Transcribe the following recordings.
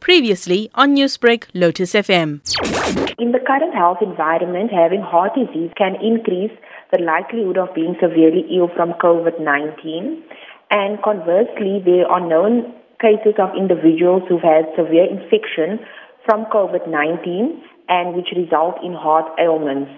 Previously on Newsbreak, Lotus FM. In the current health environment, having heart disease can increase the likelihood of being severely ill from COVID-19. And conversely, there are known cases of individuals who've had severe infection from COVID-19 and which result in heart ailments.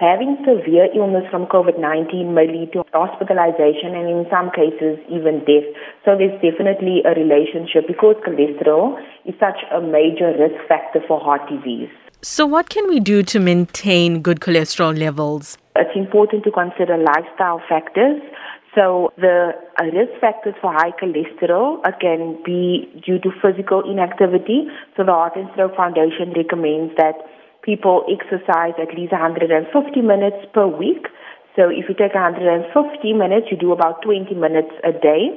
Having severe illness from COVID-19 may lead to hospitalization and in some cases even death. So there's definitely a relationship because cholesterol is such a major risk factor for heart disease. So, what can we do to maintain good cholesterol levels? It's important to consider lifestyle factors. So the uh, risk factors for high cholesterol can be due to physical inactivity. So the Heart and Stroke Foundation recommends that people exercise at least 150 minutes per week. So if you take 150 minutes, you do about 20 minutes a day.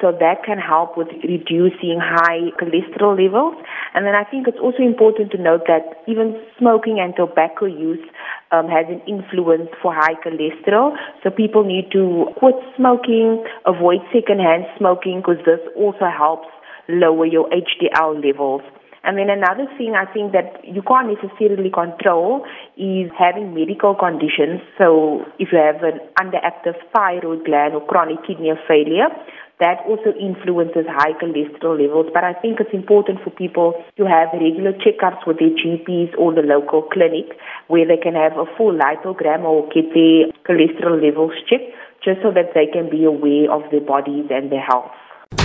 So that can help with reducing high cholesterol levels. And then I think it's also important to note that even smoking and tobacco use um, has an influence for high cholesterol. So people need to quit smoking, avoid secondhand smoking because this also helps lower your HDL levels. And then another thing I think that you can't necessarily control is having medical conditions. So if you have an underactive thyroid gland or chronic kidney failure, that also influences high cholesterol levels. But I think it's important for people to have regular checkups with their GPs or the local clinic where they can have a full lipogram or get their cholesterol levels checked just so that they can be aware of their bodies and their health.